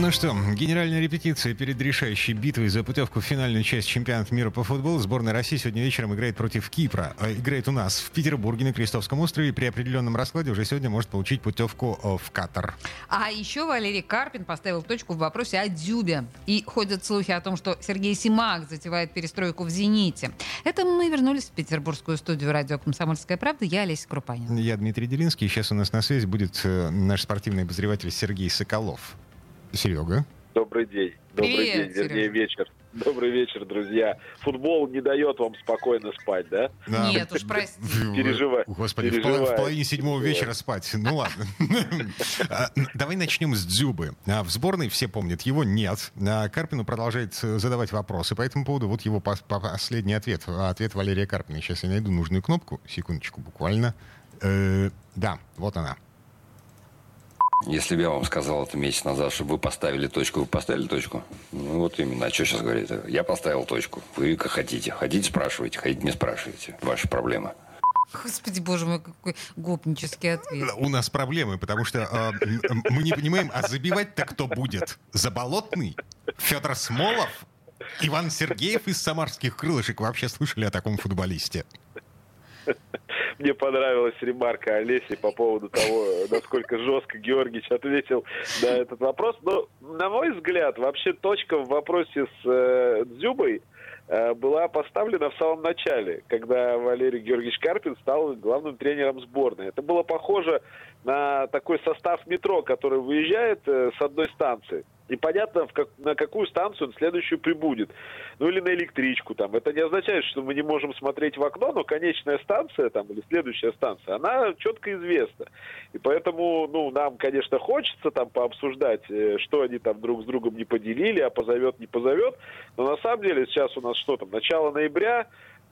Ну что, генеральная репетиция перед решающей битвой за путевку в финальную часть чемпионата мира по футболу. Сборная России сегодня вечером играет против Кипра. А, играет у нас в Петербурге на Крестовском острове. При определенном раскладе уже сегодня может получить путевку в Катар. А еще Валерий Карпин поставил точку в вопросе о Дюбе. И ходят слухи о том, что Сергей Симак затевает перестройку в «Зените». Это мы вернулись в петербургскую студию радио «Комсомольская правда». Я Олеся Крупанина. Я Дмитрий Делинский. Сейчас у нас на связи будет э, наш спортивный обозреватель Сергей Соколов. Серега. Добрый день. Добрый Привет, день, вернее, Серега. вечер. Добрый вечер, друзья. Футбол не дает вам спокойно спать, да? Да. Нет уж, прости. Переживай. Господи, в, Переживай. в половине седьмого вечера спать. Ну ладно. А, Давай начнем с Дзюбы. А, В сборной все помнят, его нет. А, Карпину продолжает э, задавать вопросы по этому поводу. Вот его пос- по- последний ответ. Ответ Валерия Карпина. Сейчас я найду нужную кнопку. Секундочку буквально. Э, Да, вот она. Если бы я вам сказал это месяц назад, чтобы вы поставили точку, вы поставили точку? Ну вот именно. А что сейчас говорит? Я поставил точку. Вы как хотите. Хотите спрашивайте, хотите не спрашивайте. Ваша проблема. Господи, боже мой, какой гопнический ответ. У нас проблемы, потому что э, мы не понимаем, а забивать-то кто будет? Заболотный? Федор Смолов? Иван Сергеев из самарских крылышек вообще слышали о таком футболисте? Мне понравилась ремарка Олеси по поводу того, насколько жестко Георгиевич ответил на этот вопрос. Но, на мой взгляд, вообще точка в вопросе с э, Дзюбой э, была поставлена в самом начале, когда Валерий Георгиевич Карпин стал главным тренером сборной. Это было похоже на такой состав метро, который выезжает э, с одной станции. И понятно, в как- на какую станцию он следующую прибудет. Ну или на электричку там. Это не означает, что мы не можем смотреть в окно, но конечная станция там или следующая станция, она четко известна. И поэтому, ну, нам, конечно, хочется там пообсуждать, э, что они там друг с другом не поделили, а позовет, не позовет. Но на самом деле сейчас у нас что там, начало ноября,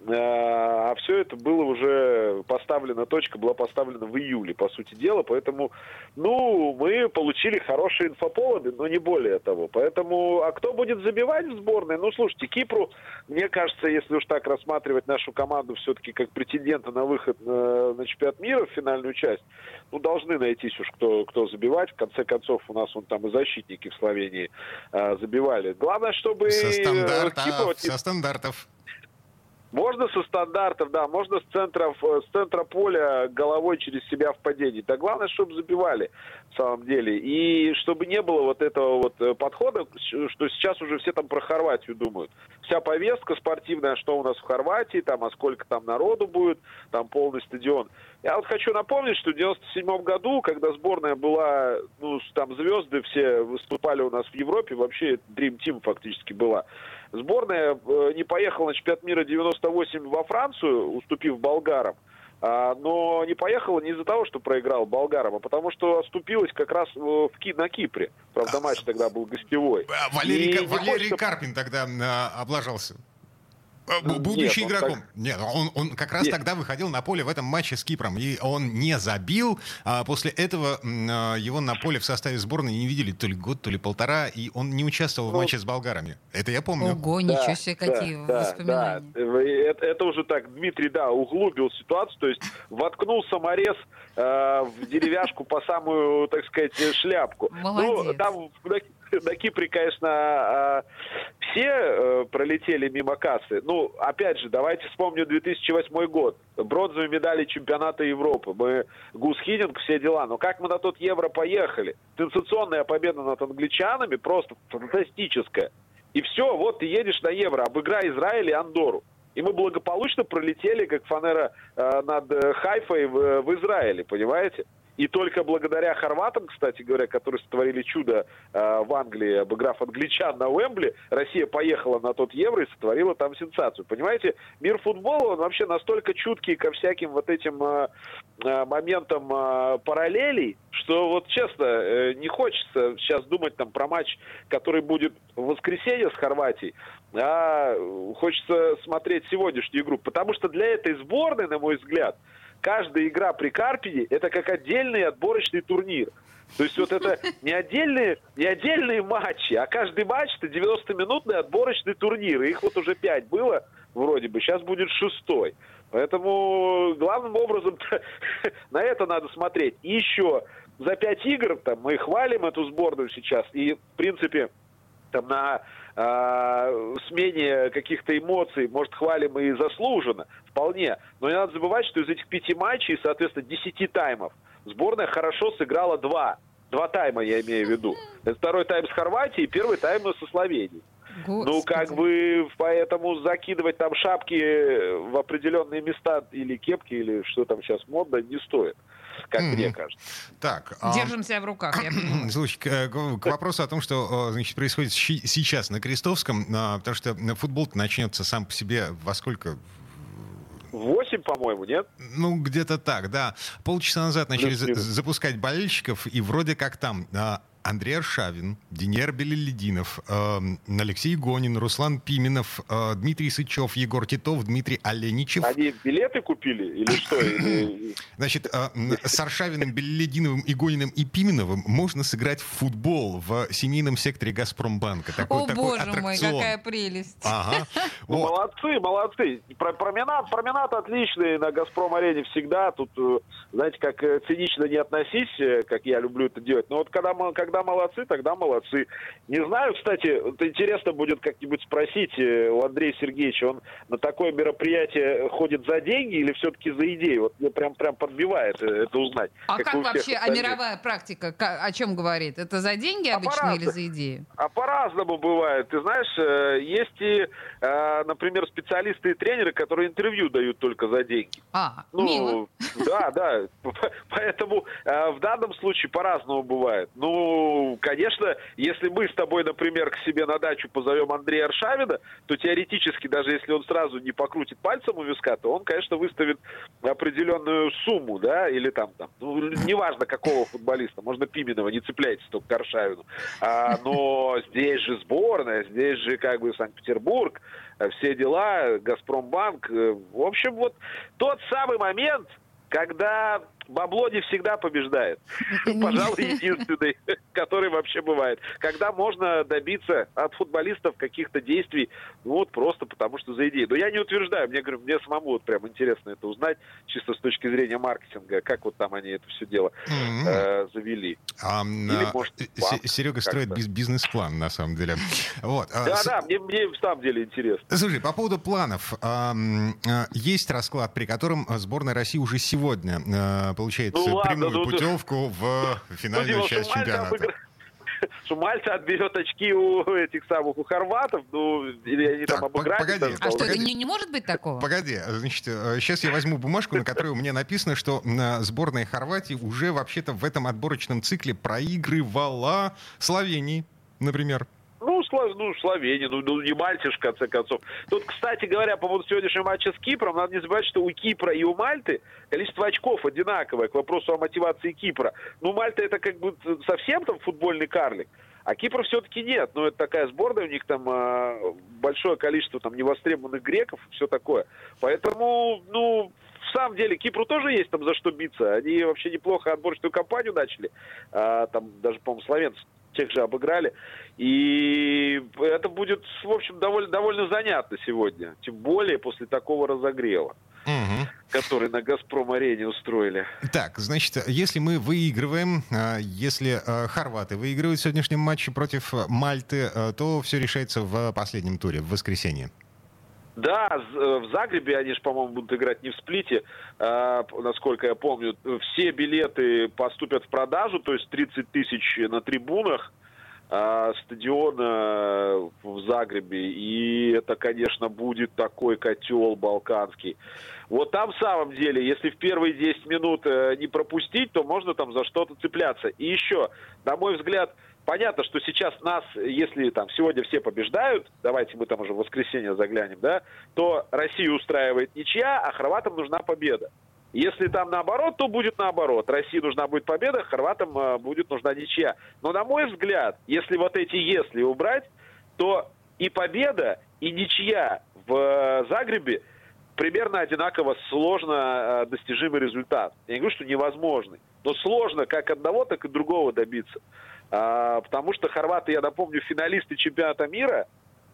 а все это было уже поставлено, точка была поставлена в июле, по сути дела, поэтому, ну, мы получили хорошие инфоповоды, но не более того. Поэтому, а кто будет забивать в сборной? Ну, слушайте, Кипру, мне кажется, если уж так рассматривать нашу команду все-таки как претендента на выход на, на чемпионат мира в финальную часть, ну, должны найтись уж кто, кто забивать. В конце концов, у нас вон там и защитники в Словении э, забивали. Главное, чтобы Со э, стандартов, Кипр- со стандартов. Можно со стандартов, да, можно с центра, с центра поля головой через себя в падении. Да главное, чтобы забивали, в самом деле. И чтобы не было вот этого вот э, подхода, что сейчас уже все там про Хорватию думают. Вся повестка спортивная, что у нас в Хорватии, там, а сколько там народу будет, там полный стадион. Я вот хочу напомнить, что в 97 году, когда сборная была, ну, там звезды все выступали у нас в Европе, вообще Dream Team фактически была. Сборная э, не поехала на чемпионат мира 98 во Францию, уступив болгарам. А, но не поехала не из-за того, что проиграл болгарам, а потому что оступилась как раз э, в Ки- на Кипре. Правда, матч тогда был гостевой. А, Валерий, И Валерий хочется- Карпин тогда облажался. Нет, Будучи он игроком. так- Нет, он, он как раз Нет. тогда выходил на поле в этом матче с Кипром. И он не забил. А после этого а, его на поле в составе сборной не видели то ли год, то ли полтора. И он не участвовал в Ну, матче с болгарами. Это я помню. Ого, Да, ничего себе, какие да, воспоминания. да. Э, Это, это уже так, Дмитрий, да, углубил ситуацию, то есть воткнул саморез э, в деревяшку по самую, так сказать, шляпку. Ну, Молодец. там на, Кипре, конечно, э, все э, пролетели мимо кассы. Ну, опять же, давайте вспомним 2008 год. Бронзовые медали чемпионата Европы. Мы Гус Хидинг, все дела. Но как мы на тот Евро поехали? Сенсационная победа над англичанами, просто фантастическая. И все, вот ты едешь на Евро, обыграй Израиль и Андору. И мы благополучно пролетели, как фанера э, над э, Хайфой в, в Израиле, понимаете? И только благодаря хорватам, кстати говоря, которые сотворили чудо э, в Англии, обыграв англичан на Уэмбли, Россия поехала на тот Евро и сотворила там сенсацию. Понимаете, мир футбола, он вообще настолько чуткий ко всяким вот этим э, э, моментам э, параллелей, что вот честно, э, не хочется сейчас думать там про матч, который будет в воскресенье с Хорватией, а хочется смотреть сегодняшнюю игру. Потому что для этой сборной, на мой взгляд, каждая игра при Карпине это как отдельный отборочный турнир. То есть вот это не отдельные, не отдельные матчи, а каждый матч это 90-минутный отборочный турнир. И их вот уже пять было вроде бы, сейчас будет шестой. Поэтому главным образом на это надо смотреть. И еще за пять игр там, мы хвалим эту сборную сейчас. И, в принципе, там на э, смене каких-то эмоций, может, хвалим и заслуженно, вполне. Но не надо забывать, что из этих пяти матчей, соответственно, десяти таймов, сборная хорошо сыграла два. Два тайма, я имею в виду. Это второй тайм с Хорватией, первый тайм со Словенией. Господи. Ну, как бы, поэтому закидывать там шапки в определенные места или кепки, или что там сейчас модно, не стоит как mm-hmm. мне кажется. Так, а... Держим себя в руках. Слушай, к, к вопросу о том, что значит, происходит сейчас на Крестовском, а, потому что футбол начнется сам по себе во сколько? Восемь, по-моему, нет? Ну, где-то так, да. Полчаса назад начали за- запускать болельщиков, и вроде как там а, Андрей Аршавин, Денер Белелединов, э, Алексей Гонин, Руслан Пименов, э, Дмитрий Сычев, Егор Титов, Дмитрий Оленичев. Они билеты купили или что? Значит, э, с Аршавиным, Белелединовым и Гониным и Пименовым можно сыграть в футбол в семейном секторе Газпромбанка. Такой, О, такой боже аттракцион. мой, какая прелесть. Ага. Ну, вот. Молодцы, молодцы. Променад, променад отличный на Газпром-арене всегда. Тут, э, знаете, как э, цинично не относись, как я люблю это делать. Но вот когда мы, когда когда молодцы, тогда молодцы. Не знаю, кстати, это интересно будет как-нибудь спросить э, у Андрея Сергеевича, он на такое мероприятие ходит за деньги или все-таки за идеи? Вот мне прям, прям подбивает э, это узнать. А как, как вообще, а мировая практика о чем говорит? Это за деньги а обычно или за идеи? А по-разному бывает. Ты знаешь, э, есть и, например, специалисты и тренеры, которые интервью дают только за деньги. А, ну, мило. Да, да. Поэтому в данном случае по-разному бывает. Ну, ну, конечно, если мы с тобой, например, к себе на дачу позовем Андрея Аршавина, то теоретически, даже если он сразу не покрутит пальцем у виска, то он, конечно, выставит определенную сумму, да, или там, там ну, неважно какого футболиста, можно Пименова, не цепляйтесь только к Аршавину. А, но здесь же сборная, здесь же как бы Санкт-Петербург, все дела, Газпромбанк. В общем, вот тот самый момент, когда бабло не всегда побеждает. Пожалуй, единственный, который вообще бывает. Когда можно добиться от футболистов каких-то действий, ну вот просто потому что за идеи. Но я не утверждаю, мне, говорю, мне самому вот прям интересно это узнать, чисто с точки зрения маркетинга, как вот там они это все дело э, завели. А, Или, может, план, Серега строит бизнес-план, на самом деле. Вот. А да, да, мне, мне в самом деле интересно. Слушай, по поводу планов. Есть расклад, при котором сборная России уже сегодня э, получает ну, ладно, прямую ну, путевку в финальную ну, часть чемпионата. что Мальта отберет очки у этих самых, у хорватов, ну, или они так, там обыграют. Погоди, а что, не, не может быть такого? Погоди, значит, сейчас э, я возьму бумажку, на которой у меня написано, что сборная Хорватии уже вообще-то в этом отборочном цикле проигрывала Словении, например. Ну, Слов... Словения, ну, ну не Мальте в конце концов. Тут, кстати говоря, по поводу сегодняшнего матча с Кипром, надо не забывать, что у Кипра и у Мальты количество очков одинаковое, к вопросу о мотивации Кипра. Ну, Мальта это как бы совсем там футбольный карлик. А Кипра все-таки нет. Ну, это такая сборная, у них там э, большое количество там невостребованных греков, все такое. Поэтому, ну, в самом деле, Кипру тоже есть там за что биться. Они вообще неплохо отборочную кампанию начали. А, там даже, по-моему, словенцы тех же обыграли. И это будет, в общем, довольно, довольно занятно сегодня. Тем более после такого разогрева. Угу. который на «Газпром-арене» устроили. Так, значит, если мы выигрываем, а, если а, хорваты выигрывают в сегодняшнем матче против Мальты, а, то все решается в последнем туре, в воскресенье. Да, э, в Загребе они же, по-моему, будут играть не в сплите, а, насколько я помню. Все билеты поступят в продажу, то есть 30 тысяч на трибунах а, стадиона в Загребе. И это, конечно, будет такой котел балканский. Вот там в самом деле, если в первые 10 минут э, не пропустить, то можно там за что-то цепляться. И еще, на мой взгляд, понятно, что сейчас нас, если там сегодня все побеждают, давайте мы там уже в воскресенье заглянем, да, то Россию устраивает ничья, а хорватам нужна победа. Если там наоборот, то будет наоборот. России нужна будет победа, хорватам э, будет нужна ничья. Но на мой взгляд, если вот эти «если» убрать, то и победа, и ничья в э, Загребе примерно одинаково сложно э, достижимый результат. Я не говорю, что невозможный, но сложно как одного, так и другого добиться. А, потому что хорваты, я напомню, финалисты чемпионата мира,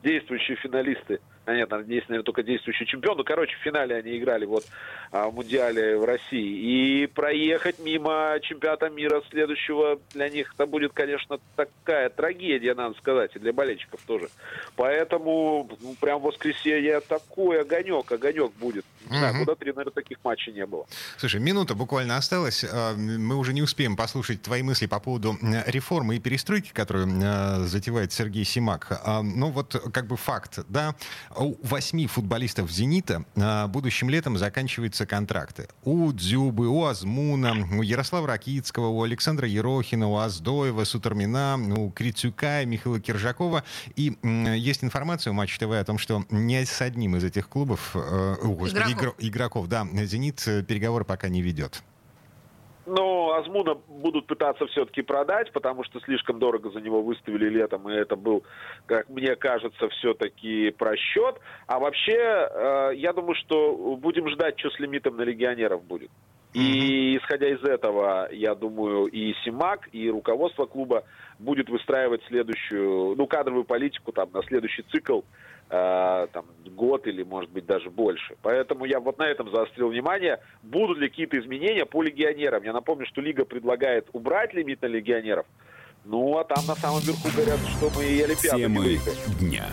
действующие финалисты – а нет, есть, наверное, только действующий чемпион. Ну, короче, в финале они играли вот а, в Мундиале в России. И проехать мимо чемпионата мира следующего для них это будет, конечно, такая трагедия, надо сказать, и для болельщиков тоже. Поэтому ну, прям в воскресенье такой огонек, огонек будет. Не знаю, года три, наверное, таких матчей не было. Слушай, минута буквально осталась. А, мы уже не успеем послушать твои мысли по поводу реформы и перестройки, которую затевает Сергей Симак. Ну вот как бы факт, да, у восьми футболистов «Зенита» будущим летом заканчиваются контракты. У Дзюбы, у Азмуна, у Ярослава Ракитского, у Александра Ерохина, у Аздоева, Сутармина, у Крицюка, Михаила Киржакова. И есть информация у Матч ТВ о том, что ни с одним из этих клубов, э, о, господи, игроков. игроков, да, «Зенит» переговоры пока не ведет. Но Азмуна будут пытаться все-таки продать, потому что слишком дорого за него выставили летом, и это был, как мне кажется, все-таки просчет. А вообще, э, я думаю, что будем ждать, что с лимитом на легионеров будет. И исходя из этого, я думаю, и Симак, и руководство клуба будет выстраивать следующую, ну, кадровую политику там на следующий цикл э, там, год или, может быть, даже больше. Поэтому я вот на этом заострил внимание. Будут ли какие-то изменения по легионерам? Я напомню, что Лига предлагает убрать лимит на легионеров. Ну, а там на самом верху говорят, что мы и Олимпиаду Темы дня.